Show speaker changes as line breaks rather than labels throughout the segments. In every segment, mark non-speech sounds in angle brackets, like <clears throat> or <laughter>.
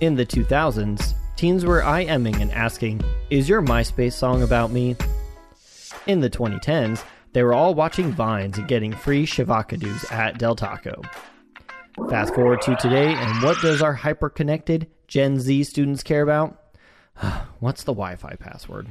In the 2000s, teens were IMing and asking, Is your MySpace song about me? In the 2010s, they were all watching Vines and getting free Shavakadoos at Del Taco. Fast forward to today, and what does our hyper-connected Gen Z students care about? <sighs> What's the Wi Fi password?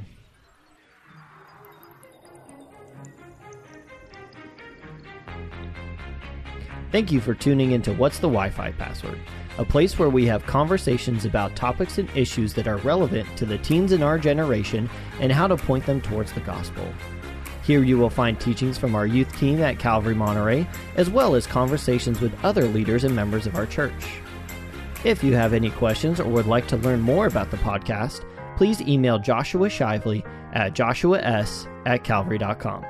Thank you for tuning into What's the Wi Fi Password, a place where we have conversations about topics and issues that are relevant to the teens in our generation and how to point them towards the gospel. Here you will find teachings from our youth team at Calvary Monterey, as well as conversations with other leaders and members of our church. If you have any questions or would like to learn more about the podcast, please email Joshua Shively at joshuas at calvary.com.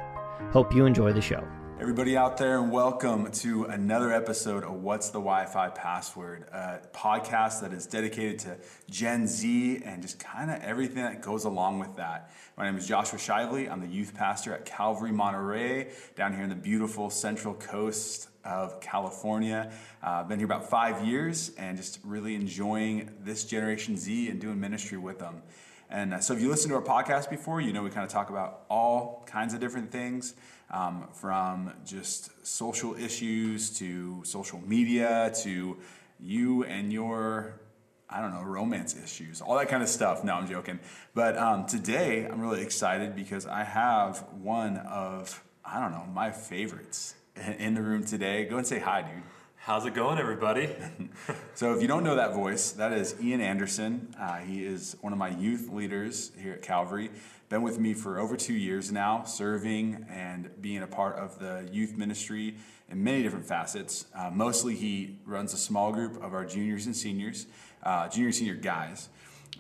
Hope you enjoy the show.
Everybody out there, and welcome to another episode of What's the Wi Fi Password, a podcast that is dedicated to Gen Z and just kind of everything that goes along with that. My name is Joshua Shively. I'm the youth pastor at Calvary Monterey down here in the beautiful central coast of California. I've uh, been here about five years and just really enjoying this Generation Z and doing ministry with them. And uh, so, if you listen to our podcast before, you know we kind of talk about all kinds of different things um, from just social issues to social media to you and your I don't know, romance issues, all that kind of stuff. No, I'm joking. But um, today, I'm really excited because I have one of, I don't know, my favorites in the room today. Go and say hi, dude.
How's it going, everybody? <laughs>
so, if you don't know that voice, that is Ian Anderson. Uh, he is one of my youth leaders here at Calvary been with me for over two years now, serving and being a part of the youth ministry in many different facets. Uh, mostly, he runs a small group of our juniors and seniors, uh, junior and senior guys.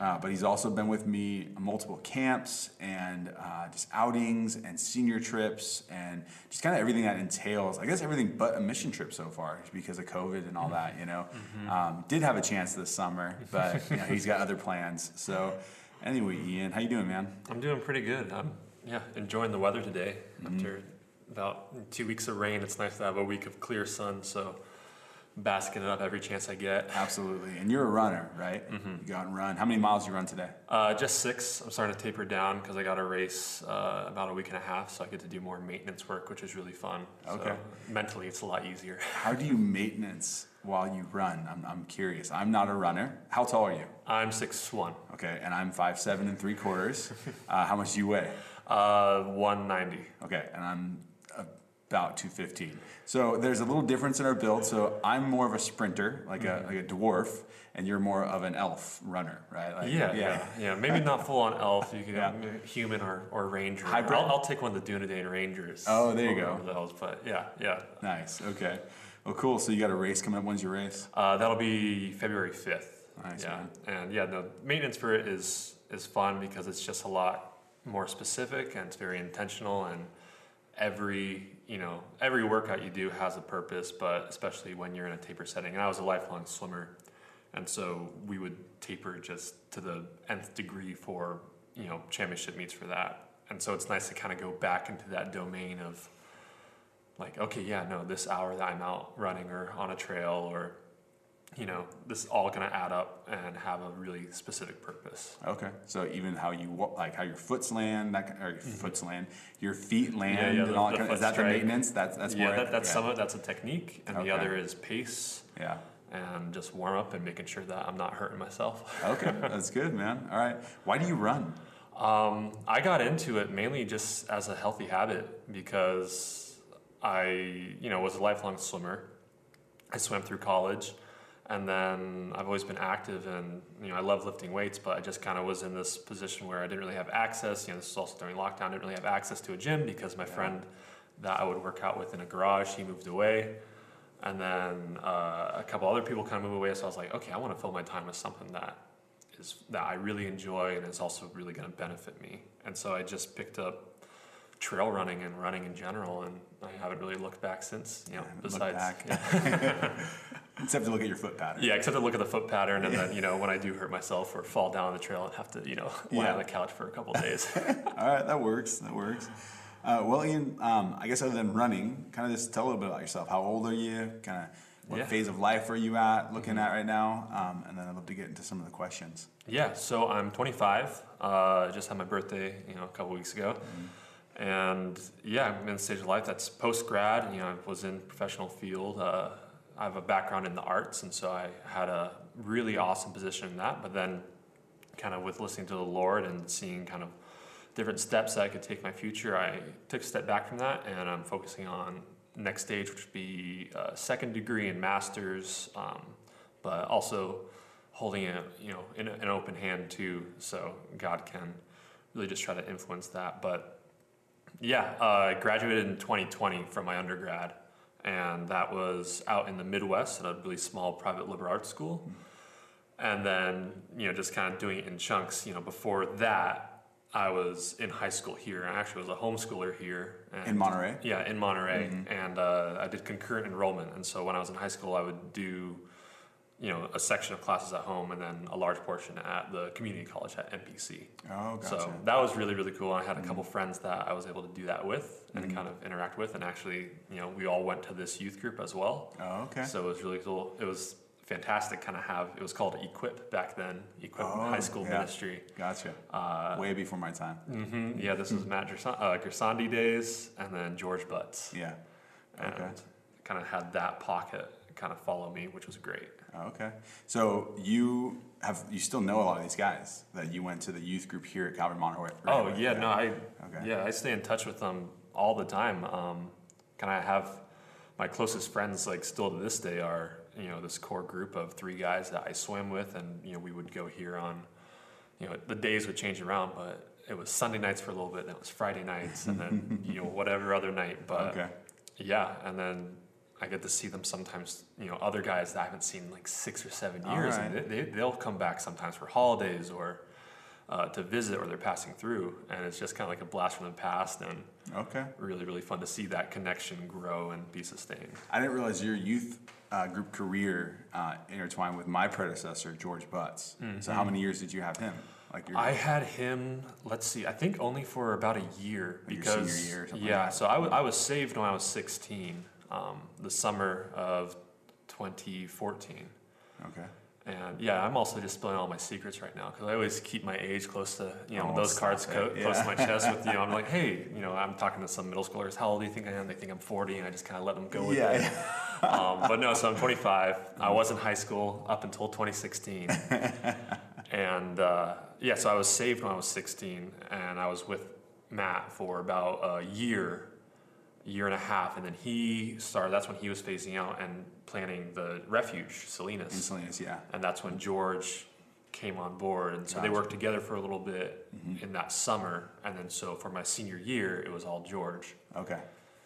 Uh, but he's also been with me on multiple camps and uh, just outings and senior trips and just kind of everything that entails. I guess everything but a mission trip so far because of COVID and all that. You know, mm-hmm. um, did have a chance this summer, but you know, he's got other plans. So. Anyway, Ian, how you doing, man?
I'm doing pretty good. I'm yeah enjoying the weather today. Mm-hmm. After about two weeks of rain, it's nice to have a week of clear sun. So basking it up every chance I get.
Absolutely. And you're a runner, right? Mm-hmm. You go out and run. How many miles you run today?
Uh, just six. I'm starting to taper down because I got a race uh, about a week and a half, so I get to do more maintenance work, which is really fun. Okay. So mentally, it's a lot easier. <laughs>
How do you maintenance while you run? I'm, I'm curious. I'm not a runner. How tall are you?
I'm six one.
Okay, and I'm five seven and three quarters. <laughs> uh, how much do you weigh?
Uh, 190.
Okay, and I'm about 215. So there's a little difference in our build. So I'm more of a sprinter, like a like a dwarf, and you're more of an elf runner, right? Like,
yeah, yeah, yeah, Maybe not <laughs> full on elf. You can yeah. human or, or ranger. Hybrid. I'll, I'll take one of the Dunedain Rangers.
Oh, there you go.
Those, but yeah, yeah.
Nice. Okay. Well, cool. So you got a race coming up. When's your race?
Uh, that'll be February 5th.
Nice.
Yeah, man. and yeah, the maintenance for it is is fun because it's just a lot more specific and it's very intentional and every you know every workout you do has a purpose but especially when you're in a taper setting. And i was a lifelong swimmer and so we would taper just to the nth degree for you know championship meets for that. And so it's nice to kind of go back into that domain of like okay yeah no this hour that i'm out running or on a trail or you know, this is all going to add up and have a really specific purpose.
Okay, so even how you like how your foot's land, that kind- or your mm-hmm. foot's land, your feet land, yeah, yeah, the, and all that kind of, is that strike. the maintenance? That's that's
yeah, that, that's some of that's a technique, and okay. the other is pace.
Yeah.
And just warm up and making sure that I'm not hurting myself.
okay, <laughs> that's good, man. All right, why do you run?
Um, I got into it mainly just as a healthy habit because I, you know, was a lifelong swimmer. I swam through college and then I've always been active and you know I love lifting weights, but I just kind of was in this position where I didn't really have access. You know, this is also during lockdown. I didn't really have access to a gym because my yeah. friend that I would work out with in a garage, he moved away, and then uh, a couple other people kind of moved away. So I was like, okay, I want to fill my time with something that is that I really enjoy and is also really going to benefit me. And so I just picked up trail running and running in general, and I haven't really looked back since. You know, yeah, besides. <laughs>
Yeah. <laughs> Except to look at your foot pattern.
Yeah, except to look at the foot pattern, and then you know when I do hurt myself or fall down the trail and have to you know <laughs> lie yeah. on the couch for a couple days.
All right, that works. That works. Uh, well, Ian, um, I guess other than running, kind of just tell a little bit about yourself. How old are you? Kind of what
Yeah.
phase of life are you at, looking at right now? Um, and then I'd love to get into some of the questions.
Yeah, so I'm 25. Uh, just had my birthday, you know, a couple weeks ago, and yeah, I'm in the stage of life that's post grad. You know, I was in professional field. Uh, I have a background in the arts, and so I had a really awesome position in that. But then, kind of with listening to the Lord and seeing kind of different steps that I could take my future, I took a step back from that, and I'm focusing on next stage, which would be a second degree and masters, um, but also holding it, you know, in a- an open hand too, so God can really just try to influence that. But yeah, uh, I graduated in 2020 from my undergrad, and that was out in the Midwest at a really small private liberal arts school. And then, you know, just kind of doing it in chunks. You know, before that, I was in high school here. I actually was a homeschooler here. And,
In Monterey?
Yeah, in Monterey. And uh, I did concurrent enrollment. And so when I was in high school, I would do, you know, a section of classes at home and then a large portion at the community college at MPC.
Oh, gotcha.
So that was really, really cool. I had a couple friends that I was able to do that with and kind of interact with. And actually, you know, we all went to this youth group as well.
Oh, okay.
So it was really cool. It was fantastic kind of have, it was called Equip back then, Equip
Oh,
High School
yeah.
Ministry.
Gotcha.
Uh,
Way before my time.
hmm Yeah, this was <laughs> Matt Gerson- uh, Gersandi days and then George Butts.
Yeah.
And
Okay.
kind of had that pocket kind of follow me, which was great.
Oh, Okay. So you have you still know a lot of these guys that you went to the youth group here at Calvary Monterey.
Oh yeah, no, I
Okay.
yeah, I stay in touch with them all the time. Um, kind of have my closest friends like still to this day are you know this core group of three guys that I swim with, and you know we would go here on you know the days would change around, but it was Sunday nights for a little bit, then it was Friday nights, and then <laughs> you know whatever other night. But
Okay.
yeah, and then I get to see them sometimes. You know, other guys that I haven't seen in like six or seven years,
right.
and they, they they'll come back sometimes for holidays or uh, to visit, or they're passing through, and it's just kind of like a blast from the past, and
Okay.
really really fun to see that connection grow and be sustained.
I didn't realize your youth uh, group career uh, intertwined with my predecessor, George Butts. So how many years did you have him? Like your
Mm-hmm. I had him. Let's see. I think only for about a year
Like your
because
year like
yeah.
that?
so I I was saved when I was 16, um, the summer of 2014.
okay.
And yeah, I'm also just spilling all my secrets right now because I always keep my age close to you know
Oh,
those cards co- close to my chest. With you know, I'm like, <laughs> hey, you know, I'm talking to some middle schoolers. How old do you think I am? They think I'm 40, and I just kind of let them go with
Yeah.
it. <laughs> um, but no, so I'm 25. I was in high school up until 2016, <laughs> and uh, yeah, so I was saved when I was 16, and I was with Matt for about a year, year and a half, and then he started. That's when he was phasing out and planning the refuge, Salinas,
In Salinas, yeah.
and that's when George came on board, and so they worked together for a little bit in that summer, and then so for my senior year, it was all George.
Okay.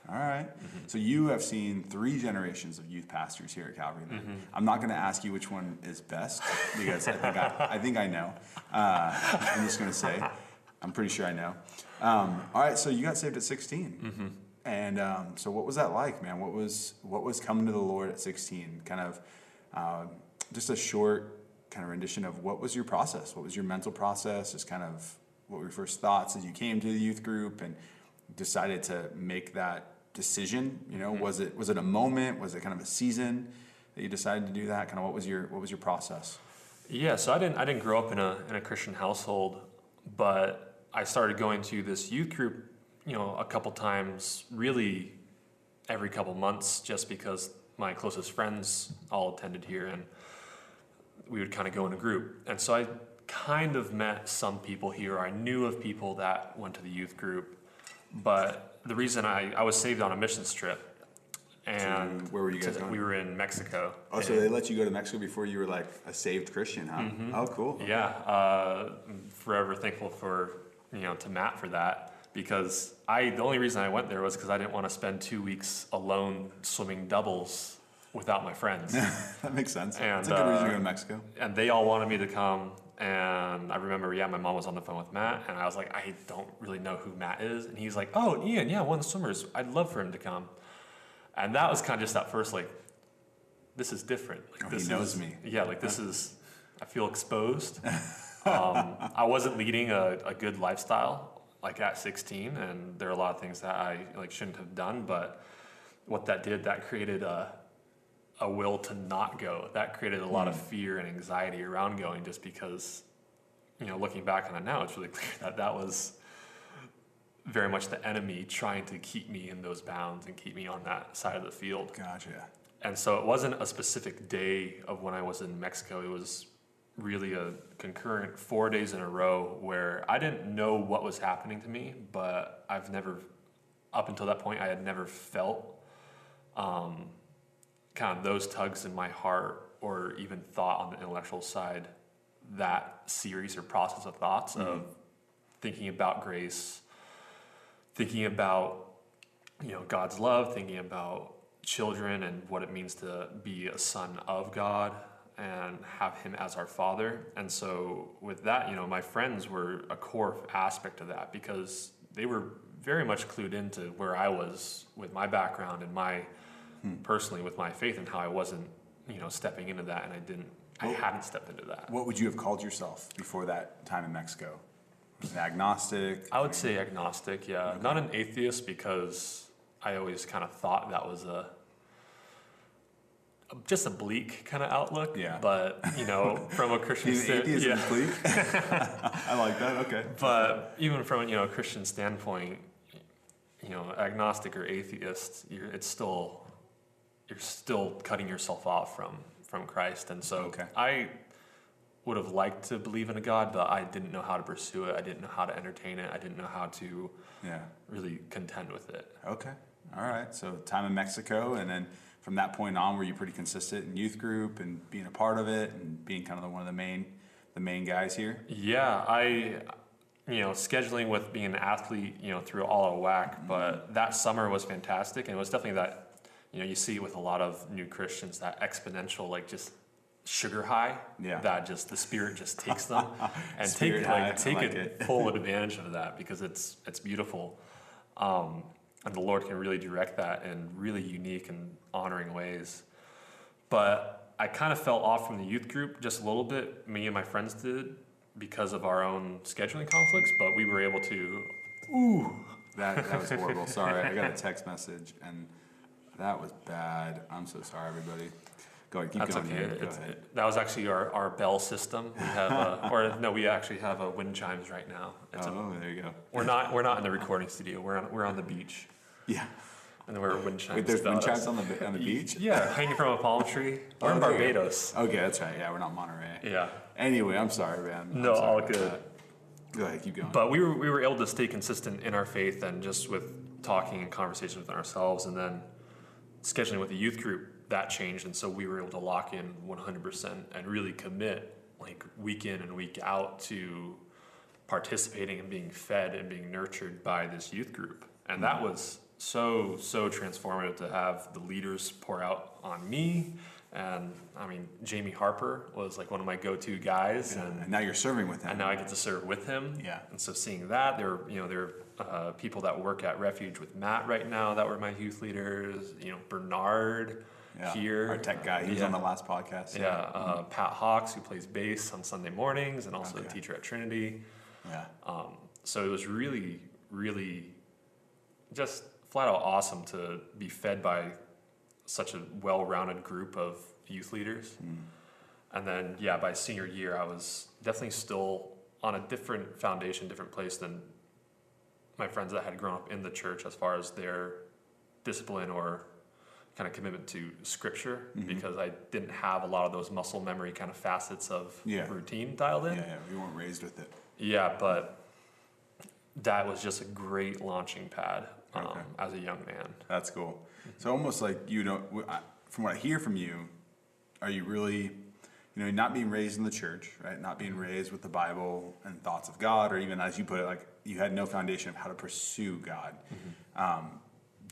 All right. So you have seen three generations of youth pastors here at Calvary. then. I'm not going to ask you which one is best because I think I, I, think I know. Uh, I'm just going to say, I'm pretty sure I know. Um, all right. So you got saved at 16, and um, so what was that like, man? What was what was coming to the Lord at 16? Kind of uh, just a short kind of rendition of what was your process? What was your mental process? Just kind of what were your first thoughts as you came to the youth group and decided to make that decision? You know, was it was it a moment? Was it kind of a season that you decided to do that? Kind of what was your what was your process?
Yeah, so I didn't I didn't grow up in a in a Christian household, but I started going to this youth group, you know, a couple times, really every couple months, just because my closest friends all attended here, and we would kind of go in a group. And so I kind of met some people here. I knew of people that went to the youth group, but the reason I I was saved on a missions trip, and
where were you guys
to-
going?
We were in Mexico.
Oh, so they let you go to Mexico before you were like a saved Christian, huh? Oh, cool.
Yeah, uh, I'm forever thankful for you know to Matt for that because I the only reason I went there was because I didn't want to spend two weeks alone swimming doubles without my friends, <laughs>
that makes sense.
And,
It's a good reason to
uh,
go to Mexico.
and they all wanted me to come. And I remember, yeah, my mom was on the phone with Matt, and I was like, I don't really know who Matt is, and he's like, Oh, Ian, yeah, one of the swimmers. I'd love for him to come. And that was kind of just that first like, this is different. Like,
Oh, he
this
knows
is-
me.
Yeah, like this is. I feel exposed. <laughs> um, I wasn't leading a, a good lifestyle like at 16, and there are a lot of things that I like shouldn't have done. But what that did, that created a a will to not go. That created a lot of hmm. fear and anxiety around going just because, you know, looking back on it now, it's really <laughs> clear that that was very much the enemy trying to keep me in those bounds and keep me on that side of the field.
Gotcha.
And so it wasn't a specific day of when I was in Mexico. It was really a concurrent four days in a row where I didn't know what was happening to me, but I've never, up until that point, I had never felt um, kind of those tugs in my heart or even thought on the intellectual side that series or process of thoughts of thinking about grace, thinking about you know God's love, thinking about children and what it means to be a son of God and have him as our father. And so with that, you know, my friends were a core aspect of that because they were very much clued into where I was with my background and my hmm. personally with my faith and how I wasn't, you know, stepping into that and I didn't I hadn't stepped into that.
What would you have called yourself before that time in Mexico? An agnostic?
I would say agnostic, yeah. Not an atheist because I always kind of thought that was a just a bleak kind of outlook.
Yeah.
But you know, from a Christian
Being an
sta-
atheist
yeah.
bleak? <laughs> <laughs> I like that, okay.
But even from you know a Christian standpoint, you know, agnostic or atheist, you're, it's still you're still cutting yourself off from from Christ, and so
Okay.
I would have liked to believe in a God, but I didn't know how to pursue it. I didn't know how to entertain it. I didn't know how to
Yeah,
really contend with it.
okay, all right. So time in Mexico, and then from that point on, were you pretty consistent in youth group and being a part of it and being kind of the, one of the main, the main guys here?
Yeah, I, you know, scheduling with being an athlete, you know, through all of whack, but that summer was fantastic, and it was definitely that, you know, you see with a lot of new Christians that exponential, like just sugar high,
Yeah.
that just the spirit just takes them, <laughs> and
Spirit
take
high,
like take
like
full <laughs> advantage of that because it's it's beautiful, um, and the Lord can really direct that in really unique and honoring ways. But I kind of fell off from the youth group just a little bit. Me and my friends did because of our own scheduling conflicts, but we were able to.
That, that was horrible. Sorry, I got a text message and that was bad. I'm so sorry, everybody. Go ahead, keep
That's
going.
okay.
Go
that was actually our, our bell system. We have, a, <laughs> or no, we actually have a wind chimes right now. It's a,
Oh, there you go.
we're not we're not in the recording studio. We're on we're on the beach,
Yeah.
and we're wind chimes.
Wait, there's wind
us.
chimes on the on the beach.
Yeah, hanging from a palm tree. We're in
Oh, there go.
Barbados.
Okay, that's right. Yeah, we're not Monterey.
Yeah.
Anyway, I'm sorry, man. I'm
No,
sorry
all good.
that. Go ahead, keep going.
But we were we were able to stay consistent in our faith and just with talking and conversations with ourselves, and then scheduling with the youth group that changed, and so we were able to lock in 100% and really commit like week in and week out to participating and being fed and being nurtured by this youth group, and that was so so transformative to have the leaders pour out on me. And I mean, Jamie Harper was like one of my go-to guys, and
and now you're serving with him.
and now I get to serve with him.
Yeah.
And so seeing that, there, are, you know, there are uh, people that work at Refuge with Matt right now that were my youth leaders. You know, Bernard
yeah.
here,
our tech guy. He was
yeah.
on the last podcast.
Yeah, uh, Pat Hawks, who plays bass on Sunday mornings and also a teacher at Trinity.
Yeah.
Um, so it was really, really just flat out awesome to be fed by such a well rounded group of youth leaders. And then, yeah, by senior year, I was definitely still on a different foundation, different place than my friends that had grown up in the church as far as their discipline or kind of commitment to scripture because I didn't have a lot of those muscle memory kind of facets of
Yeah.
routine dialed in.
yeah. We weren't raised with it.
Yeah, but that was just a great launching pad um,
Okay.
as a young man.
That's cool. So almost like you don't. From what I hear from you, are you really, you know, not being raised in the church, right? Not being raised with the Bible and thoughts of God, or even as you put it, like you had no foundation of how to pursue God. Um,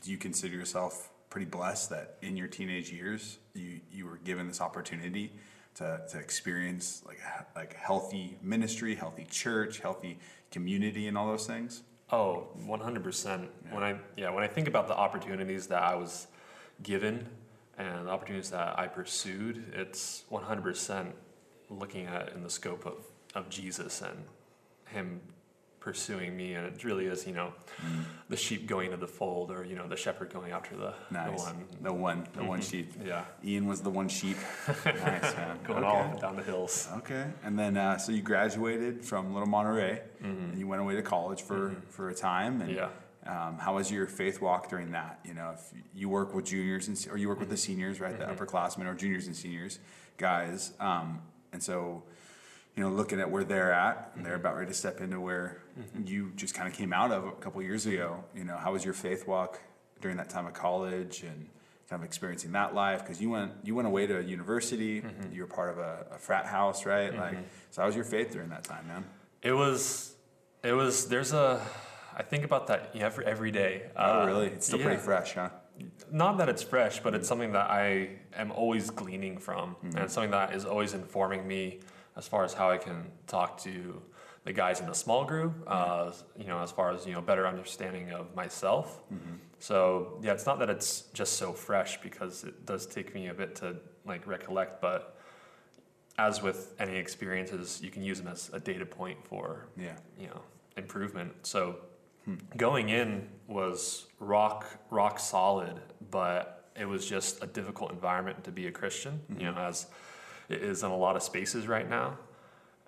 do you consider yourself pretty blessed that in your teenage years you you were given this opportunity to, to experience like like healthy ministry, healthy church, healthy community, and all those things?
Oh, 100%. When I yeah, when I think about the opportunities that I was given and the opportunities that I pursued, it's 100% looking at in the scope of, of Jesus and him pursuing me, and it really is, you know, the sheep going to the fold, or you know, the shepherd going after the,
Nice.
the one.
The one, the one sheep.
Yeah,
Ian was the one sheep. <laughs> nice, man.
going all down the hills.
Okay, and then uh, so you graduated from Little Monterey, and you went away to college for for a time. And,
Mm-hmm. Yeah.
Um, how was your faith walk during that? You know, if you work with juniors and or you work with the seniors, right, the upperclassmen or juniors and seniors guys, um, and so you know, looking at where they're at, and they're mm-hmm. about ready to step into where mm-hmm. you just kind of came out of a couple years ago. You know, how was your faith walk during that time of college and kind of experiencing that life? Because you went you went away to a university, mm-hmm. you were part of a, a frat house, right? Like, so how was your faith during that time, man?
It was, it was. There's a, I think about that every every day.
Oh,
Uh,
really? It's still pretty fresh, huh?
not that it's fresh, but it's mm. something that I am always gleaning from, and something that is always informing me as far as how I can talk to the guys in the small group. Mm-hmm. Uh, you know, as far as you know, better understanding of myself. Mm-hmm. So yeah, it's not that it's just so fresh because it does take me a bit to like recollect, but as with any experiences, you can use them as a data point for
Yeah.
you know improvement. So hmm. going in was rock rock solid, but it was just a difficult environment to be a Christian. You mm-hmm. know, as it is in a lot of spaces right now.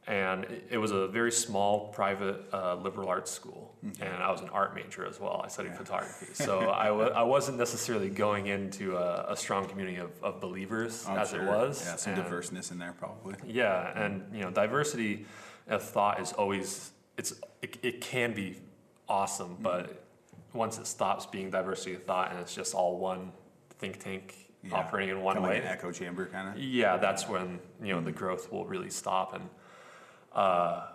And it, it was a very small private uh, liberal arts school, and I was an art major as well. I studied photography, <laughs> so I w- I wasn't necessarily going into a, a strong community of, of believers
I'm
as it was.
Yeah, some
and-
diverseness in there probably.
yeah, and you know, diversity of thought is always it's it, it can be awesome,
Mm-hmm.
but once it stops being diversity of thought and it's just all one think tank
Yeah.
operating in one
Kinda
way,
like an echo chamber kind of.
yeah, that's when you know the growth will really stop. And uh,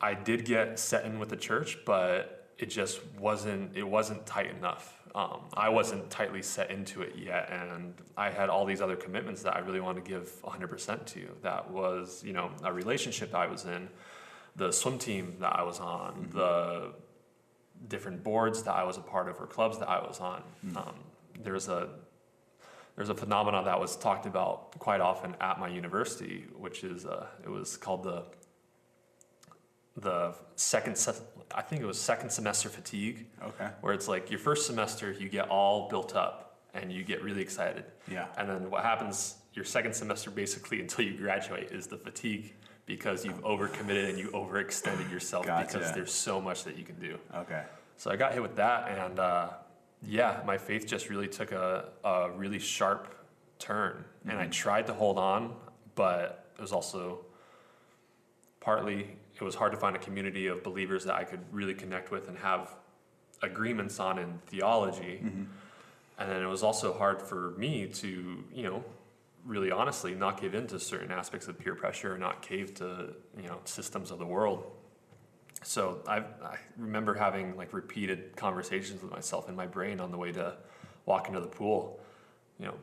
I did get set in with the church, but it just wasn't it wasn't tight enough. Um, I wasn't tightly set into it yet, and I had all these other commitments that I really wanted to give 100% to. That was you know a relationship I was in, the swim team that I was on, the different boards that I was a part of or clubs that I was on. Um, there's a there's a phenomenon that was talked about quite often at my university, which is uh, it was called the the second se- I think it was second semester fatigue,
Okay.
where it's like your first semester you get all built up and you get really excited,
Yeah.
and then what happens your second semester basically <laughs> until you graduate is the fatigue because you've overcommitted and you overextended yourself
Gotcha.
because there's so much that you can do.
Okay.
So I got hit with that, and uh, yeah, my faith just really took a, a really sharp turn. And I mm-hmm. tried to hold on, but it was also partly it was hard to find a community of believers that I could really connect with and have agreements on in theology. Mm-hmm. And then it was also hard for me to, you know, really honestly not give in to certain aspects of peer pressure, or not cave to, you know, systems of the world. So I, I remember having like repeated conversations with myself in my brain on the way to walk into the pool. You know,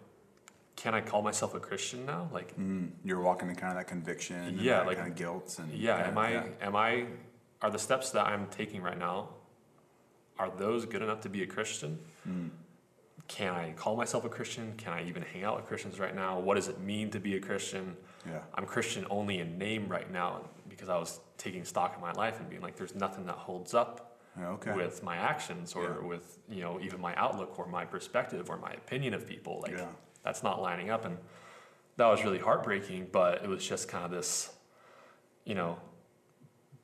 can I call myself a Christian now? Like,
Mm, you're walking in kind of that conviction. And
Yeah,
that
like-
kind of guilt and
yeah, am I
yeah.
am I are the steps that I'm taking right now are those good enough to be a Christian?
Mm.
Can I call myself a Christian? Can I even hang out with Christians right now? What does it mean to be a Christian?
Yeah.
I'm Christian only in name right now because I was taking stock of my life and being like, there's nothing that holds up
Okay.
with my actions or
Yeah.
with you know even my outlook or my perspective or my opinion of people. Like
Yeah.
that's not lining up, and that was really heartbreaking. But it was just kind of this, you know,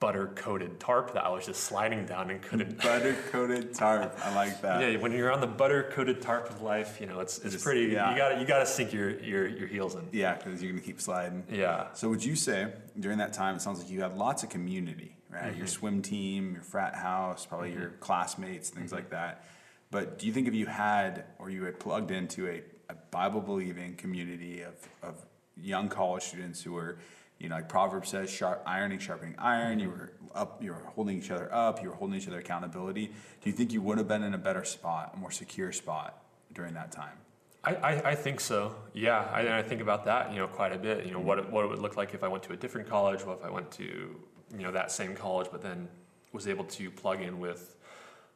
butter coated tarp that I was just sliding down and couldn't. <laughs>
Butter coated tarp. I like that.
Yeah, when you're on the butter coated tarp of life, you know it's it's pretty.
yeah.
You got you got to sink your, your your heels in.
Yeah, because you're gonna keep sliding.
Yeah.
So would you say during that time it sounds like you had lots of community, right?
Mm-hmm.
Your swim team, your frat house, probably your classmates, things like that. But do you think if you had or you had plugged into a, a Bible believing community of, of young college students who were, you know, like Proverbs says, sharp, ironing, sharpening iron, you mm-hmm. were up, you were holding each other up, you were holding each other accountability. Do you think you would have been in a better spot, a more secure spot during that time?
I, I, I think so. Yeah, I, and I think about that, you know, quite a bit. You know, what it, what it would look like if I went to a different college. What if I went to, you know, that same college, but then was able to plug in with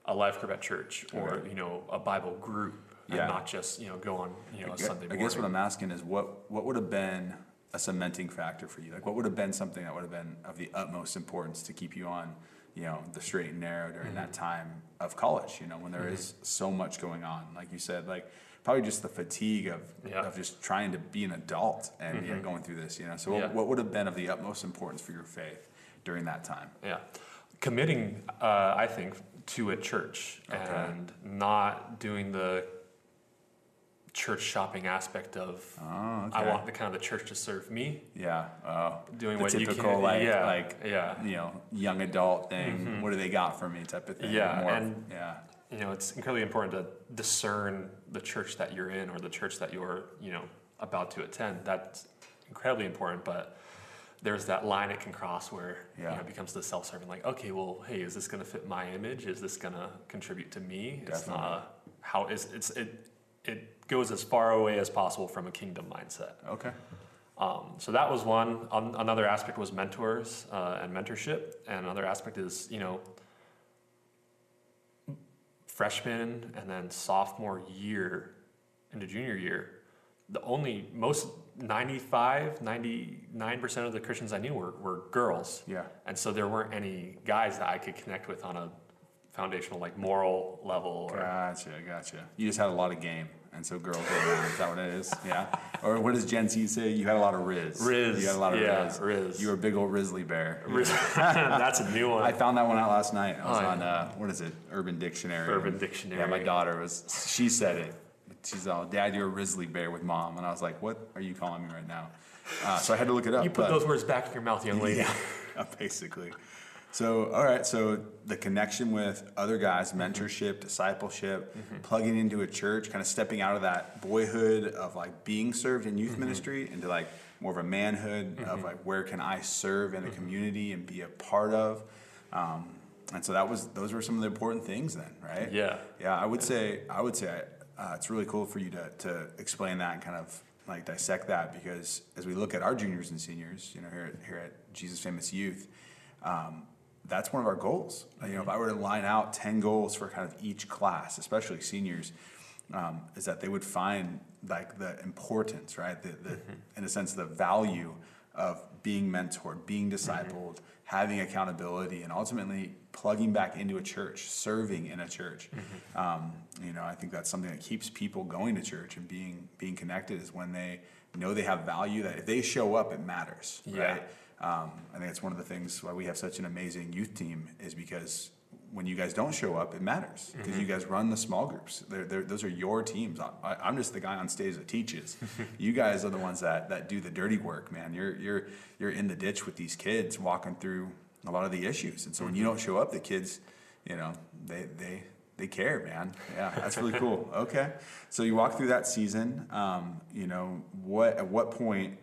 a life group at church or
Okay.
you know a Bible group, and not just you know go on you know a
I gu-
Sunday
I guess what I'm asking is what what would have been a cementing factor for you? Like what would have been something that would have been of the utmost importance to keep you on you know the straight and narrow during that mm-hmm. time of college. You know when there mm-hmm. is so much going on, like you said, like probably just the fatigue of
Yeah.
of just trying to be an adult and yet mm-hmm. going through this. You know, so
Yeah.
what, what would have been of the utmost importance for your faith during that time?
Yeah. Committing, uh, I think, to a church
Okay.
and not doing the church shopping aspect of
Oh,
I want the kind of the church to serve me,
Yeah. Oh,
doing
the
what you
typical
can.
like
yeah,
like
yeah.
you know young adult thing. Mm-hmm. What do they got for me? Type of thing.
Yeah,
More
and-
yeah.
You know, it's incredibly important to discern the church that you're in or the church that you're, you know, about to attend. That's incredibly important, but there's that line it can cross where you know, it becomes the self-serving like okay well hey is this going to fit my image is this going to contribute to me it's
Definitely.
not how is it's it it goes as far away as possible from a kingdom mindset
Okay.
um, so that was one um, another aspect was mentors uh, and mentorship and another aspect is you know freshman and then sophomore year into junior year the only most 95 99% of the christians i knew were, were girls
Yeah.
and so there weren't any guys that i could connect with on a foundational like moral level or
Gotcha. Gotcha. You just had a lot of game, and so girls were around. Is that what it is? Yeah. Or what does Gen Z say? You had a lot of rizz.
Riz,
You had a lot of
yeah,
Riz.
Riz.
You were a big old rizzly bear. <laughs> Riz. <laughs>
that's a new one
I found that one out last night. I was
Oh,
on uh, what is it? Urban Dictionary.
Urban Dictionary.
Yeah, my daughter was. She said it. She's all, "Dad, you're a rizzly bear with mom," and I was like, "What are you calling me right now?" Uh, so I had to look it up.
you put
but-
those words back in your mouth young lady
Yeah, <laughs> basically. So, all right. So the connection with other guys, mentorship, discipleship, plugging into a church, kind of stepping out of that boyhood of like being served in youth ministry into like more of a manhood of like where can I serve in a community and be a part of. Um, and so that was those were some of the important things then, right?
Yeah.
Yeah, I would say I would say uh, it's really cool for you to to explain that and kind of like dissect that because as we look at our juniors and seniors, you know, here at, here at Jesus Famous Youth, um, that's one of our goals. You know, if I were to line out ten goals for kind of each class, especially seniors, um, is that they would find like the importance, right? The, the in a sense, the value of being mentored, being discipled, having accountability, and ultimately plugging back into a church, serving in a church. Um, you know, I think that's something that keeps people going to church and being being connected is when they know they have value. That if they show up, it matters,
Yeah.
right? Um, I think it's one of the things why we have such an amazing youth team is because when you guys don't show up, it matters because you guys run the small groups. They're, they're, those are your teams. I, I- I'm just the guy on stage that teaches. <laughs> you guys are the ones that, that do the dirty work, man. You're you're you're in the ditch with these kids, walking through a lot of the issues. And so when you don't show up, the kids, you know, they they they care, man. Yeah, that's really cool. <laughs> Okay, so you walk through that season. Um, you know, what at what point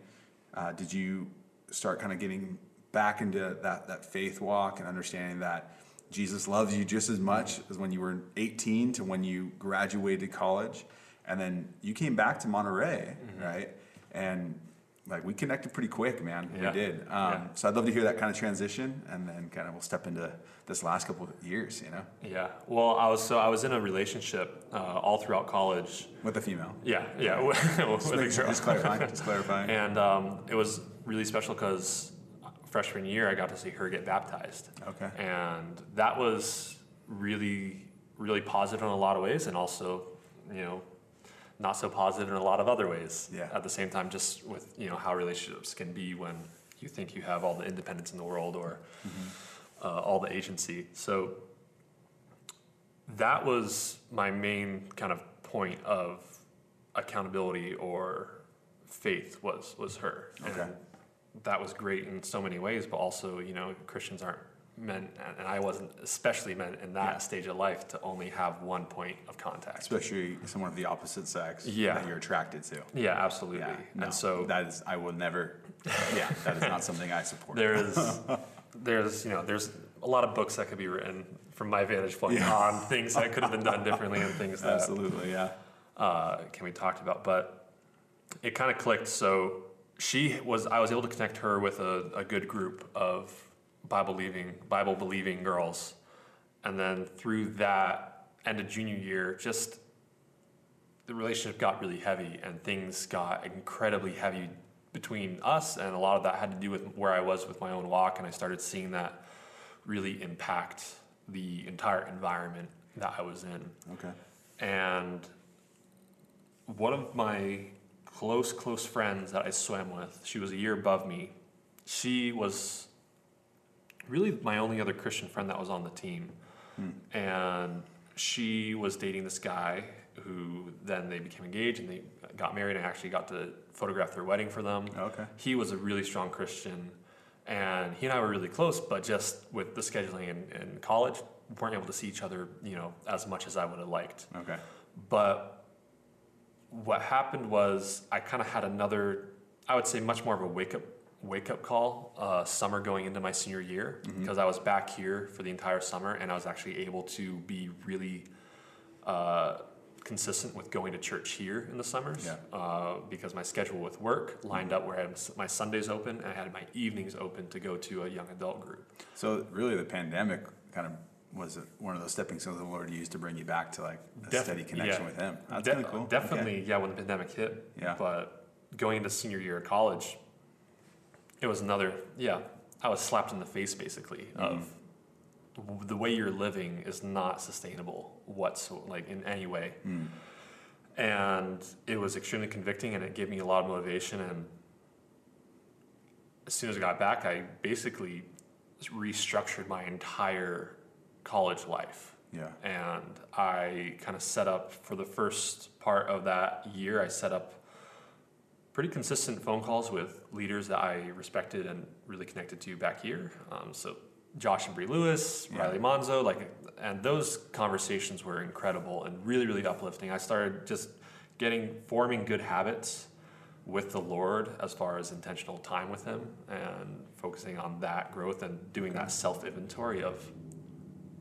uh, did you start kind of getting back into that that faith walk and understanding that Jesus loves you just as much as when you were 18 to when you graduated college, and then you came back to Monterey, mm-hmm. right? And like we connected pretty quick, man.
Yeah.
We did. Um,
Yeah.
So I'd love to hear that kind of transition, and then kind of we'll step into this last couple of years, you know,
Yeah. Well, I was so I was in a relationship uh, all throughout college.
with a female.
Yeah, yeah, <laughs> with
Just, sure-
girl.
just clarifying. Just clarifying.
And um, it was really special because freshman year I got to see her get baptized.
Okay.
And that was really, really positive in a lot of ways, and also, you know, not so positive in a lot of other ways.
Yeah.
At the same time, just with you know how relationships can be when you think you have all the independence in the world or uh, all the agency. So that was my main kind of point of accountability or faith was was her
Okay.
and that was great in so many ways but also you know christians aren't meant and i wasn't especially meant in that
Yeah.
stage of life to only have one point of contact
Especially someone of the opposite sex
Yeah.
that you're attracted to.
yeah absolutely
Yeah, no,
and so
that is I will never. Yeah, that is not something I support.
there is <laughs> there's you know there's a lot of books that could be written from my vantage point
Yeah.
on things that could have been done differently and things that
Absolutely, yeah.
uh, can be talked about. But it kind of clicked. So she was, I was able to connect her with a, a good group of Bible believing, Bible believing girls, and then through that end of junior year, just the relationship got really heavy, and things got incredibly heavy between us, and a lot of that had to do with where I was with my own walk, and I started seeing that really impact the entire environment that I was in.
Okay.
And one of my close, close friends that I swam with, she was a year above me. She was really my only other Christian friend that was on the team. Hmm. And she was dating this guy who then they became engaged and they got married and I actually got to photograph their wedding for them.
Oh, okay.
He was a really strong Christian and he and I were really close, but just with the scheduling in, in college, weren't able to see each other, you know, as much as I would have liked.
Okay.
But what happened was I kind of had another, I would say, much more of a wake up wake up call uh, summer going into my senior year because I was back here for the entire summer and I was actually able to be really uh, consistent with going to church here in the summers
Yeah.
uh, because my schedule with work lined up where I had my Sundays open and I had my evenings open to go to a young adult group.
So really, the pandemic kind of was one of those stepping stones the Lord used to bring you back to like a
Def-
steady connection
yeah.
with Him. That's
De-
cool. Okay.
Definitely, yeah, when the pandemic hit.
Yeah.
But going into senior year of college, it was another, yeah, I was slapped in the face basically of
Mm-hmm.
w- the way you're living is not sustainable whatsoever, like in any way.
Mm.
And it was extremely convicting and it gave me a lot of motivation. And as soon as I got back, I basically restructured my entire college life
Yeah.
and I kind of set up for the first part of that year. I set up pretty consistent phone calls with leaders that I respected and really connected to back here. Um, so Josh and Bree Lewis,
Yeah.
Riley Monzo, like, and those conversations were incredible and really, really uplifting. I started just getting forming good habits with the Lord as far as intentional time with Him and focusing on that growth and doing that self inventory of,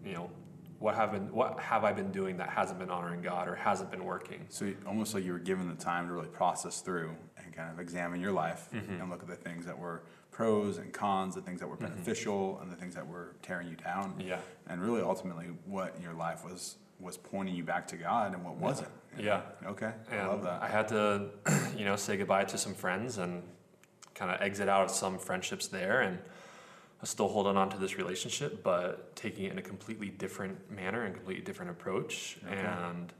you know, what have been what have I been doing that hasn't been honoring God or hasn't been working.
So almost like you were given the time to really process through kind of examine your life
Mm-hmm.
and look at the things that were pros and cons, the things that were beneficial and the things that were tearing you down.
Yeah.
And really, ultimately, what your life was was pointing you back to God and what wasn't. know?
Yeah.
Okay.
And
I love that.
I had to, <clears throat> you know, say goodbye to some friends and kind of exit out of some friendships there and I'm still holding on to this relationship, but taking it in a completely different manner and completely different approach.
Okay.
And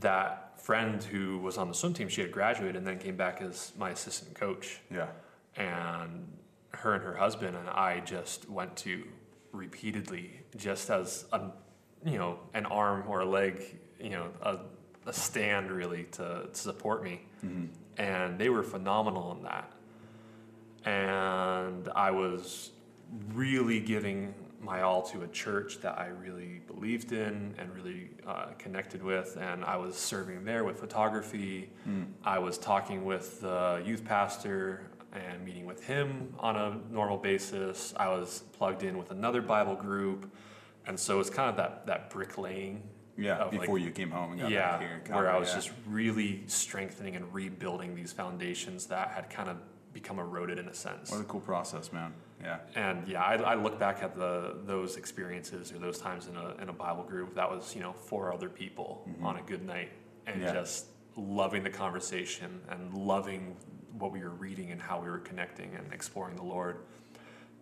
that friend who was on the swim team, she had graduated and then came back as my assistant coach.
yeah.
and her and her husband and I just went to repeatedly, just as a, you know, an arm or a leg, you know, a, a stand really to, to support me, mm-hmm. and they were phenomenal in that. And I was really giving my all to a church that I really believed in and really uh, connected with. And I was serving there with photography. I was talking with the youth pastor and meeting with him on a normal basis. I was plugged in with another Bible group. And so it's kind of that, that bricklaying.
Yeah.
of, like,
Before you came home and got
yeah,
back here.
where I was
yeah.
just really strengthening and rebuilding these foundations that had kind of become eroded in a sense.
What a cool process, man. Yeah.
And yeah, I, I look back at the those experiences or those times in a in a Bible group that was you know four other people on a good night and
Yeah.
just loving the conversation and loving what we were reading and how we were connecting and exploring the Lord.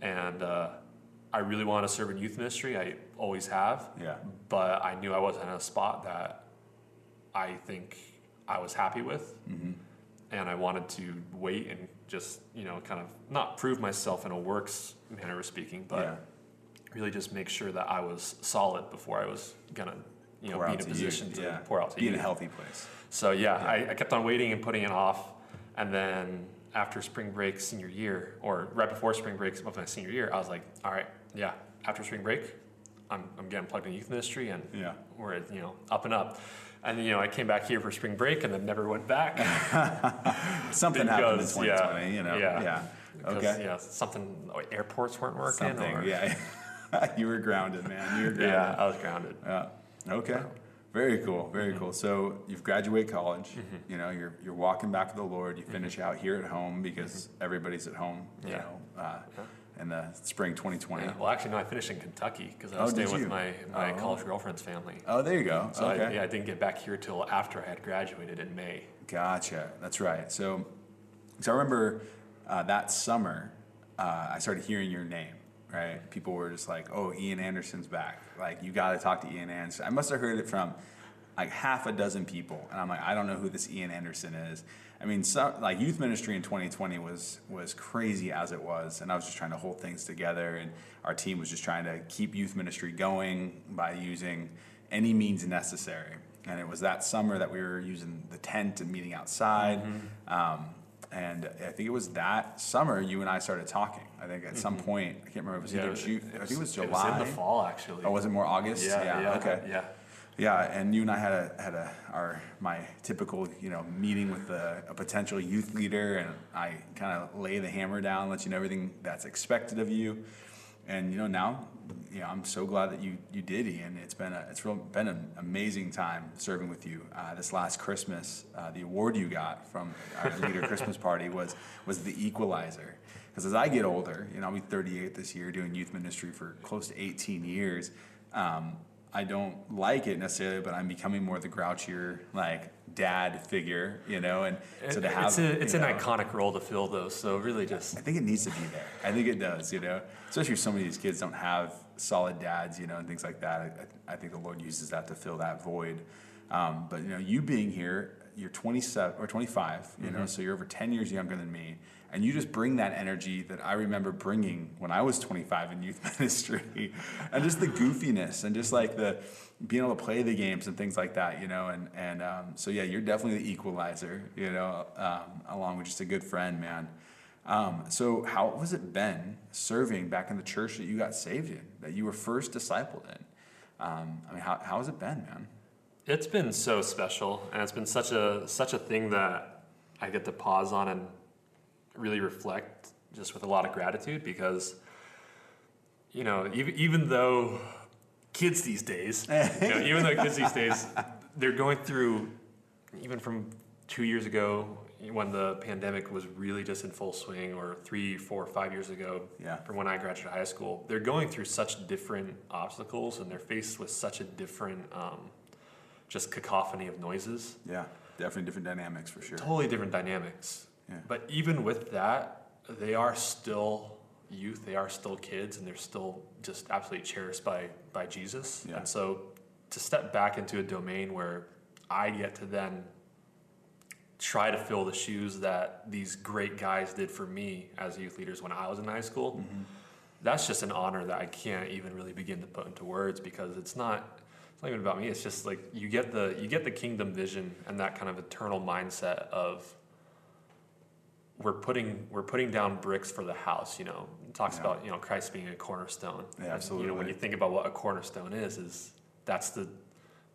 And uh, I really want to serve in youth ministry. I always have
Yeah.
but I knew I wasn't in a spot that I think I was happy with.
Mm-hmm.
And I wanted to wait and just, you know, kind of not prove myself in a works manner of speaking, but
yeah.
really just make sure that I was solid before I was going to, you know,
Pour
be in a position
you.
to
yeah.
pour out to
Be
you.
in a healthy place.
So yeah, I, I kept on waiting and putting it off, and then after spring break senior year, or right before spring break of my senior year, I was like, all right, yeah, after spring break, I'm, I'm getting plugged in youth ministry, and
Yeah.
we're you know up and up. And you know, I came back here for spring break, and then never went back. <laughs>
Something happened in 2020,
yeah,
you know.
yeah.
Yeah.
Because,
Okay.
Yeah, something oh, airports weren't working.
Something.
or,
Yeah. <laughs> you were grounded, man. You were <laughs> grounded.
Yeah, I was grounded.
Yeah. Okay. Very cool. Very
Mm-hmm.
cool. So you've graduated college. You know, you're you're walking back to the Lord. You finish out here at home because everybody's at home. You
Mm-hmm. Yeah.
know, uh, in the spring 2020.
Yeah. Well, actually, no, I finished in Kentucky because I
Oh,
was
did
staying with my, my
Oh.
college girlfriend's family.
Oh, there you go.
So
okay.
I, yeah, I didn't get back here till after I had graduated in May.
Gotcha. That's right. So, so I remember uh, that summer, uh, I started hearing your name, right? People were just like, "Oh, Ian Anderson's back. Like, you got to talk to Ian Anderson." I must have heard it from like half a dozen people, and I'm like, I don't know who this Ian Anderson is. I mean, so, like youth ministry in 2020 was was crazy as it was, and I was just trying to hold things together, and our team was just trying to keep youth ministry going by using any means necessary. And it was that summer that we were using the tent and meeting outside. Um, and I think it was that summer you and I started talking. I think at some point, I can't remember, if it was either June, I think it was July.
in the fall, actually.
Oh, was it more August?
Yeah, yeah,
okay.
yeah.
Yeah, and you and I had a had a our my typical you know meeting with a, a potential youth leader, and I kind of lay the hammer down, let you know everything that's expected of you, and you know now, you know I'm so glad that you you did, Ian. It's been a it's real, been an amazing time serving with you. Uh, this last Christmas, uh, the award you got from our <laughs> leader Christmas party was was the Equalizer. Because as I get older, you know I'll be 38 this year, doing youth ministry for close to 18 years. Um, I don't like it necessarily, but I'm becoming more the grouchier like dad figure, you know, and so to have
it's a, it's an
know,
iconic role to fill, though. So really, just
I think it needs to be there. I think it does, you know, especially if some of these kids don't have solid dads, you know, and things like that. I, I think the Lord uses that to fill that void. Um, but you know, you being here, you're 27 or 25, you know, so you're over 10 years younger than me, and you just bring that energy that I remember bringing when I was 25 in youth <laughs> ministry, and just the goofiness and just like the being able to play the games and things like that, you know, and and um, so yeah, you're definitely the equalizer, you know, um, along with just a good friend, man. Um, so how was it been serving back in the church that you got saved in, that you were first discipled in? Um, I mean, how, how has it been, man?
It's been so special, and it's been such a such a thing that I get to pause on and really reflect, just with a lot of gratitude, because you know, even even though kids these days, <laughs> you know, even though kids these days, they're going through, even from two years ago when the pandemic was really just in full swing, or three, four, five years ago,
Yeah.
from when I graduated high school, they're going through such different obstacles, and they're faced with such a different, um, just cacophony of noises
Yeah, definitely different dynamics for sure.
totally different dynamics.
Yeah.
But even with that, they are still youth. They are still kids, and they're still just absolutely cherished by by Jesus.
Yeah.
And so, to step back into a domain where I get to then try to fill the shoes that these great guys did for me as youth leaders when I was in high school. Mm-hmm. That's just an honor that I can't even really begin to put into words because it's not it's not even about me. It's just like you get the you get the kingdom vision and that kind of eternal mindset of we're putting we're putting down bricks for the house. You know, it talks
Yeah.
about you know Christ being a cornerstone.
Yeah,
And, You know, when you think about what a cornerstone is, is that's the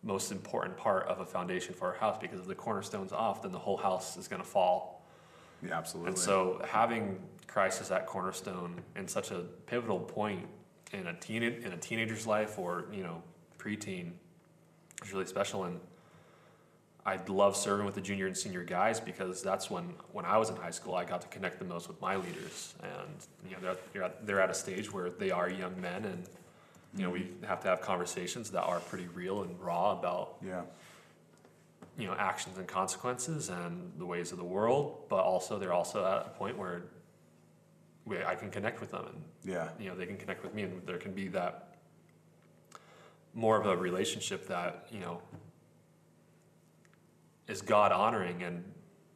most important part of a foundation for a house because if the cornerstone's off, then the whole house is going to fall.
Yeah, absolutely.
And so having Christ as that cornerstone in such a pivotal point in a teen in a teenager's life or you know preteen is really special. And I love serving with the junior and senior guys because that's when when I was in high school I got to connect the most with my leaders. And you know they're they're at, they're at a stage where they are young men and. You know, we have to have conversations that are pretty real and raw about
yeah,
you know actions and consequences and the ways of the world, but also they're also at a point where I can connect with them and
yeah,
you know they can connect with me and there can be that more of a relationship that you know is God honoring and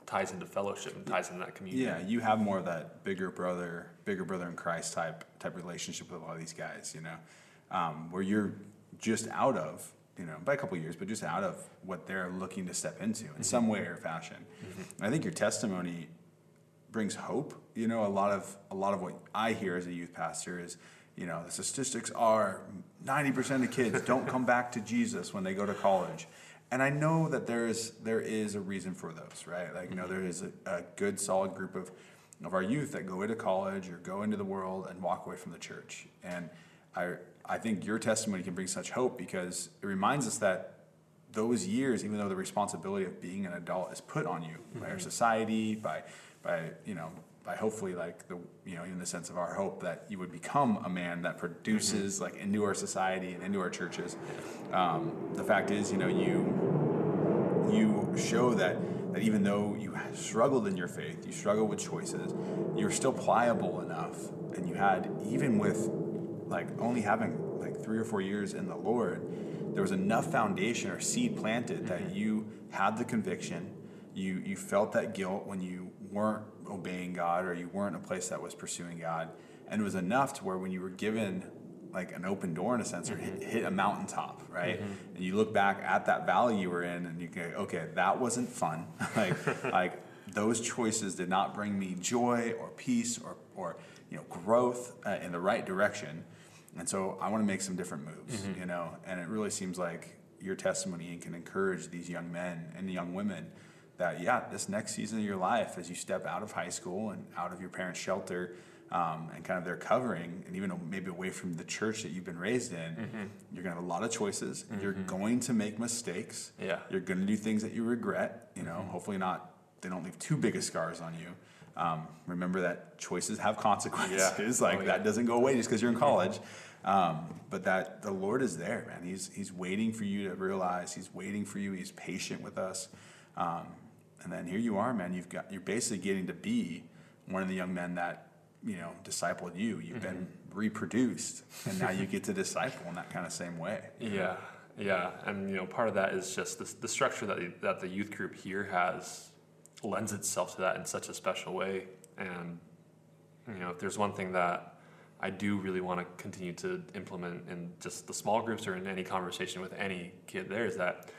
ties into fellowship and ties into that community.
yeah. You have more of that bigger brother, bigger brother in Christ type type relationship with a lot of these guys, you know, um, where you're just out of, you know, by a couple of years, but just out of what they're looking to step into in some way or fashion. And I think your testimony brings hope. You know, a lot of a lot of what I hear as a youth pastor is, you know, the statistics are ninety percent of kids don't come back to Jesus when they go to college. And I know that there is there is a reason for those, right? Like, you know, there is a, a good solid group of of our youth that go into college or go into the world and walk away from the church. And I I think your testimony can bring such hope because it reminds us that those years, even though the responsibility of being an adult is put on you by our mm-hmm. society, by by you know, by hopefully like the you know, in the sense of our hope that you would become a man that produces like into our society and into our churches. Um, the fact is, you know, you you show that that even though you struggled in your faith, you struggled with choices, you're still pliable enough, and you had even with like only having like three or four years in the Lord, there was enough foundation or seed planted that
Mm-hmm.
you had the conviction, you you felt that guilt when you weren't obeying God or you weren't a place that was pursuing God, and it was enough to where when you were given like an open door in a sense or hit, mm-hmm. hit a mountaintop right? Mm-hmm. And you look back at that valley you were in and you go okay that wasn't fun. <laughs> Like <laughs> like those choices did not bring me joy or peace or or you know growth uh, in the right direction. And so i want to make some different moves mm-hmm. you know? And it really seems like your testimony can encourage these young men and young women that yeah this next season of your life as you step out of high school and out of your parents shelter um, and kind of their covering, and even maybe away from the church that you've been raised in, you're gonna have a lot of choices. You're going to make mistakes.
Yeah.
You're gonna do things that you regret. You know, hopefully not. They don't leave too big of scars on you. Um, remember that choices have consequences. Yeah. <laughs> Like
Oh, yeah.
that doesn't go away just because you're in college. Um, but that the Lord is there, man. He's He's waiting for you to realize. He's waiting for you. He's patient with us. Um, and then here you are, man. You've got you're basically getting to be one of the young men that you know discipled you. You've been mm-hmm. reproduced, and now you <laughs> get to disciple in that kind of same way.
Yeah, yeah, and you know, part of that is just the, the structure that the, that the youth group here has lends itself to that in such a special way. And you know, if there's one thing that I do really want to continue to implement in just the small groups or in any conversation with any kid, there is that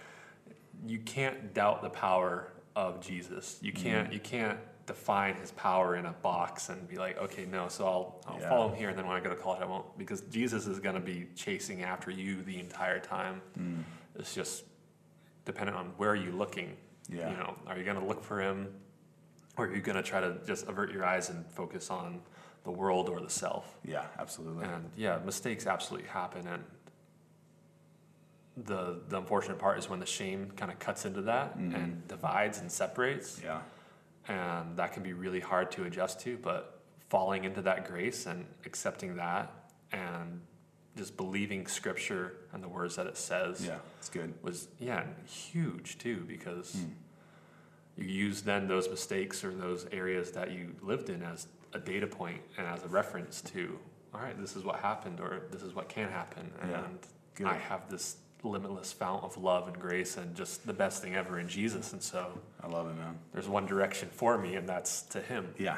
you can't doubt the power of Jesus. You mm-hmm. can't you can't define his power in a box and be like, okay, no, so I'll, I'll
Yeah.
follow him here, and then when I go to college, I won't, because Jesus is going to be chasing after you the entire time. Mm. It's just dependent on where are you looking.
Yeah.
You know, are you going to look for him, or are you going to try to just avert your eyes and focus on the world or the self?
Yeah, absolutely.
And yeah, mistakes absolutely happen, and the the unfortunate part is when the shame kind of cuts into that mm-hmm. and divides and separates,
Yeah,
and that can be really hard to adjust to. But falling into that grace and accepting that, and just believing Scripture and the words that it says,
yeah, it's good.
was yeah huge too because hmm. you use then those mistakes or those areas that you lived in as a data point and as a reference to all right this is what happened or this is what can happen
Yeah,
and
good.
i have this limitless fount of love and grace and just the best thing ever in jesus and so
I love it, man.
there's one direction for me and that's to him
Yeah.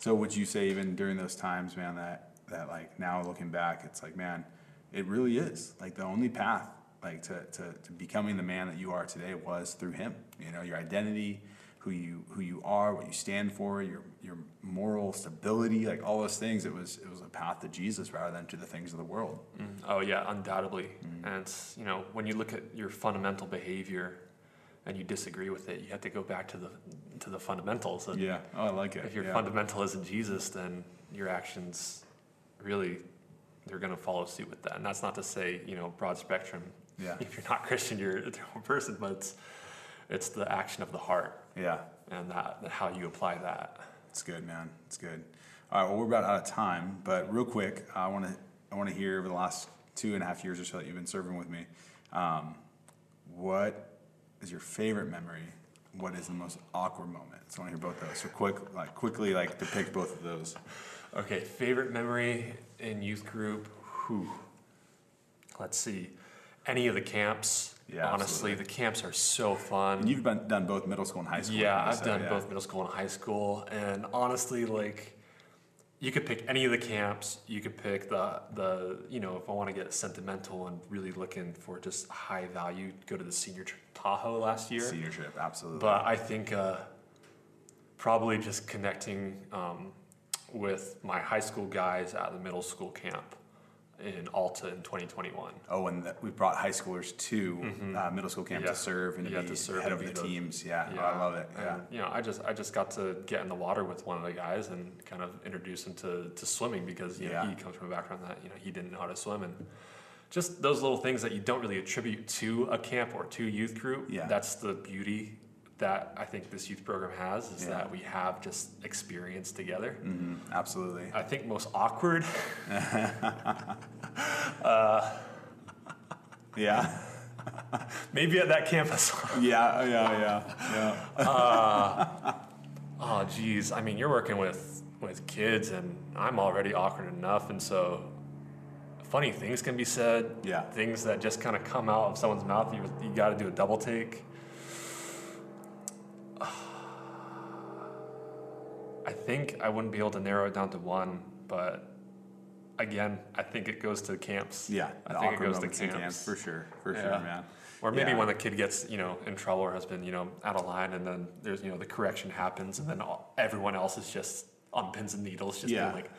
So would you say even during those times, man, that that like now looking back, it's like, man, it really is like the only path like to, to, to becoming the man that you are today was through him. You know, your identity, who you who you are, what you stand for, your your moral stability, like all those things. It was it was a path to Jesus rather than to the things of the world.
Mm. Oh yeah, undoubtedly.
Mm.
And it's, you know, when you look at your fundamental behavior and you disagree with it, you have to go back to the to the fundamentals. And
Yeah. Oh, I like it.
if your
yeah.
fundamental isn't Jesus, then your actions really they're going to follow suit with that. And that's not to say, you know, broad spectrum.
Yeah. <laughs>
If you're not Christian, you're a different person, but it's it's the action of the heart
Yeah.
and that how you apply that.
It's good, man. It's good. All right. Well, we're about out of time, but real quick, I want to I want to hear over the last two and a half years or so that you've been serving with me. Um, what is your favorite memory? What is the most awkward moment? So I want to hear both those. So quick, like quickly, like depict both of those.
Okay, favorite memory in youth group. Whew. Let's see. Any of the camps.
Yeah,
Honestly,
absolutely.
the camps are so fun.
And you've been, done both middle school and high school.
Yeah, I've
said,
done
yeah.
both middle school and high school, and honestly, like, you could pick any of the camps. You could pick the the you know if I want to get sentimental and really looking for just high value, go to the senior trip Tahoe last year.
Senior trip, absolutely.
But I think uh, probably just connecting um, with my high school guys at the middle school camp in Alta in 2021.
oh, and that we brought high schoolers to uh, middle school camp
Mm-hmm. Yeah.
to serve and to be
to serve
head of the
be
teams. Yeah, Oh, I love it. Yeah.
And, you know, I just I just got to get in the water with one of the guys and kind of introduce him to, to swimming because you know
Yeah.
he comes from a background that you know he didn't know how to swim and just those little things that you don't really attribute to a camp or to a youth group.
Yeah.
That's the beauty that I think this youth program has is
Yeah.
that we have just experience together.
hmm absolutely.
I think most awkward. <laughs>
Yeah. <laughs>
Maybe at that campus. <laughs>
Yeah, yeah, yeah, yeah.
Oh, geez. I mean, you're working with with kids, and I'm already awkward enough, and so funny things can be said.
Yeah.
Things that just kind of come out of someone's mouth. You you got to do a double take. I think I wouldn't be able to narrow it down to one, but again, I think it goes to the camps.
Yeah,
I think it goes to camps.
camps for sure, for
Yeah.
sure, man.
Or maybe
Yeah.
when the kid gets, you know, in trouble or has been, you know, out of line, and then there's, you know, the correction happens, and then all, everyone else is just on pins and needles, just
Yeah.
being like,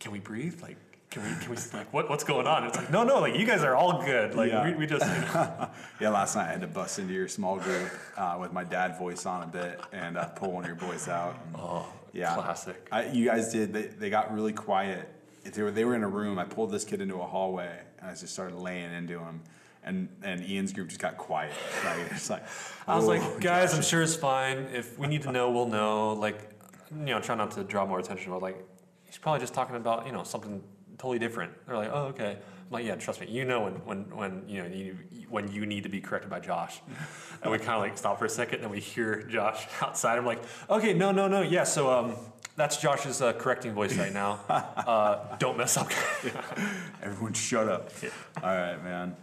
"Can we breathe? Like, can we? Can we? Like, what, what's going on?" And it's like, no, no, like you guys are all good. Like,
Yeah.
we, we just, you know, <laughs>
Yeah, last night I had to bust into your small group uh, with my dad voice on a bit and uh, pull one of your boys out. And,
oh,
yeah,
classic.
I, you guys did. They, they got really quiet. They were they were in a room. I pulled this kid into a hallway and I just started laying into him. And and Ian's group just got quiet. Like it's like
I was
"Oh,
like, guys, I'm sure it's fine. If we need to know, we'll know. Like, you know, try not to draw more attention. But like, he's probably just talking about, you know, something totally different. They're like, oh, okay. I'm like, yeah, trust me. You know when when when you know you, when you need to be corrected by Josh. <laughs> and we kind of like stop for a second, and we hear Josh <laughs> outside. I'm like, okay, no, no, no, yeah. So um, that's Josh's uh, correcting voice right now. <laughs> Uh, don't mess up.
Everyone shut up. All right, man.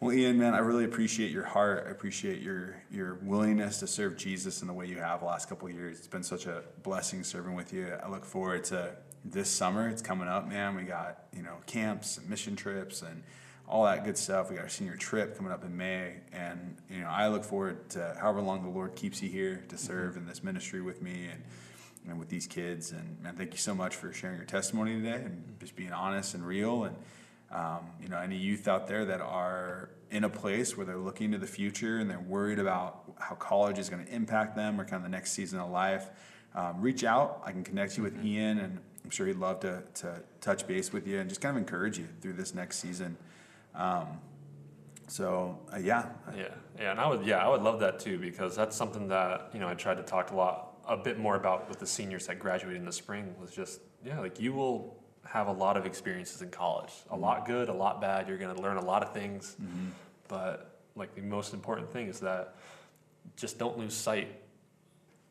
Well, Ian, man, I really appreciate your heart. I appreciate your your willingness to serve Jesus in the way you have the last couple of years. It's been such a blessing serving with you. I look forward to this summer. It's coming up, man. We got you know camps and mission trips and all that good stuff. We got our senior trip coming up in May, and you know I look forward to however long the Lord keeps you here to serve in this ministry with me and and with these kids. And man, thank you so much for sharing your testimony today and just being honest and real. And um, you know, any youth out there that are in a place where they're looking to the future and they're worried about how college is going to impact them or kind of the next season of life, um, reach out. I can connect you with Ian, and I'm sure he'd love to to touch base with you and just kind of encourage you through this next season. Um, so uh, yeah,
Yeah, yeah, and I would, yeah, I would love that too because that's something that you know I tried to talk a lot, a bit more about with the seniors that graduated in the spring was just yeah, like you will have a lot of experiences in college, a lot good, a lot bad. You're going to learn a lot of things, but like the most important thing is that just don't lose sight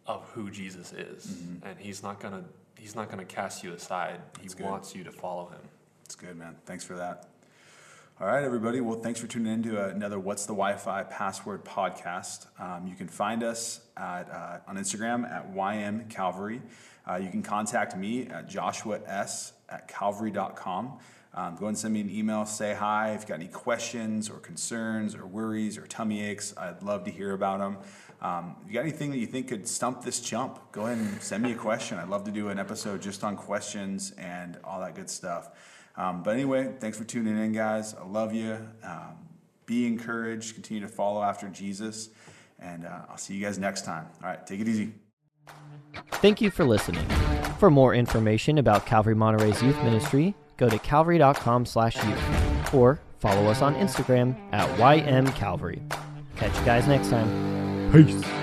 of who Jesus is, and He's not gonna He's not gonna cast you aside. He
good.
wants you to follow Him.
It's good, man. Thanks for that. All right, everybody. Well, thanks for tuning in to another What's the Wi-Fi Password podcast. Um, you can find us at, uh, on Instagram at YM Calvary. Uh, you can contact me at Joshua S at calvary.com. Um, go and send me an email. Say hi. If you've got any questions or concerns or worries or tummy aches, I'd love to hear about them. Um, if you got anything that you think could stump this chump, go ahead and send me a question. I'd love to do an episode just on questions and all that good stuff. Um, but anyway, thanks for tuning in, guys. I love you. Um, be encouraged. Continue to follow after Jesus. And uh, I'll see you guys next time. All right, take it easy.
Thank you for listening. For more information about Calvary Monterey's youth ministry, go to calvary.com slash youth or follow us on Instagram at ymcalvary. Catch you guys next time. Peace.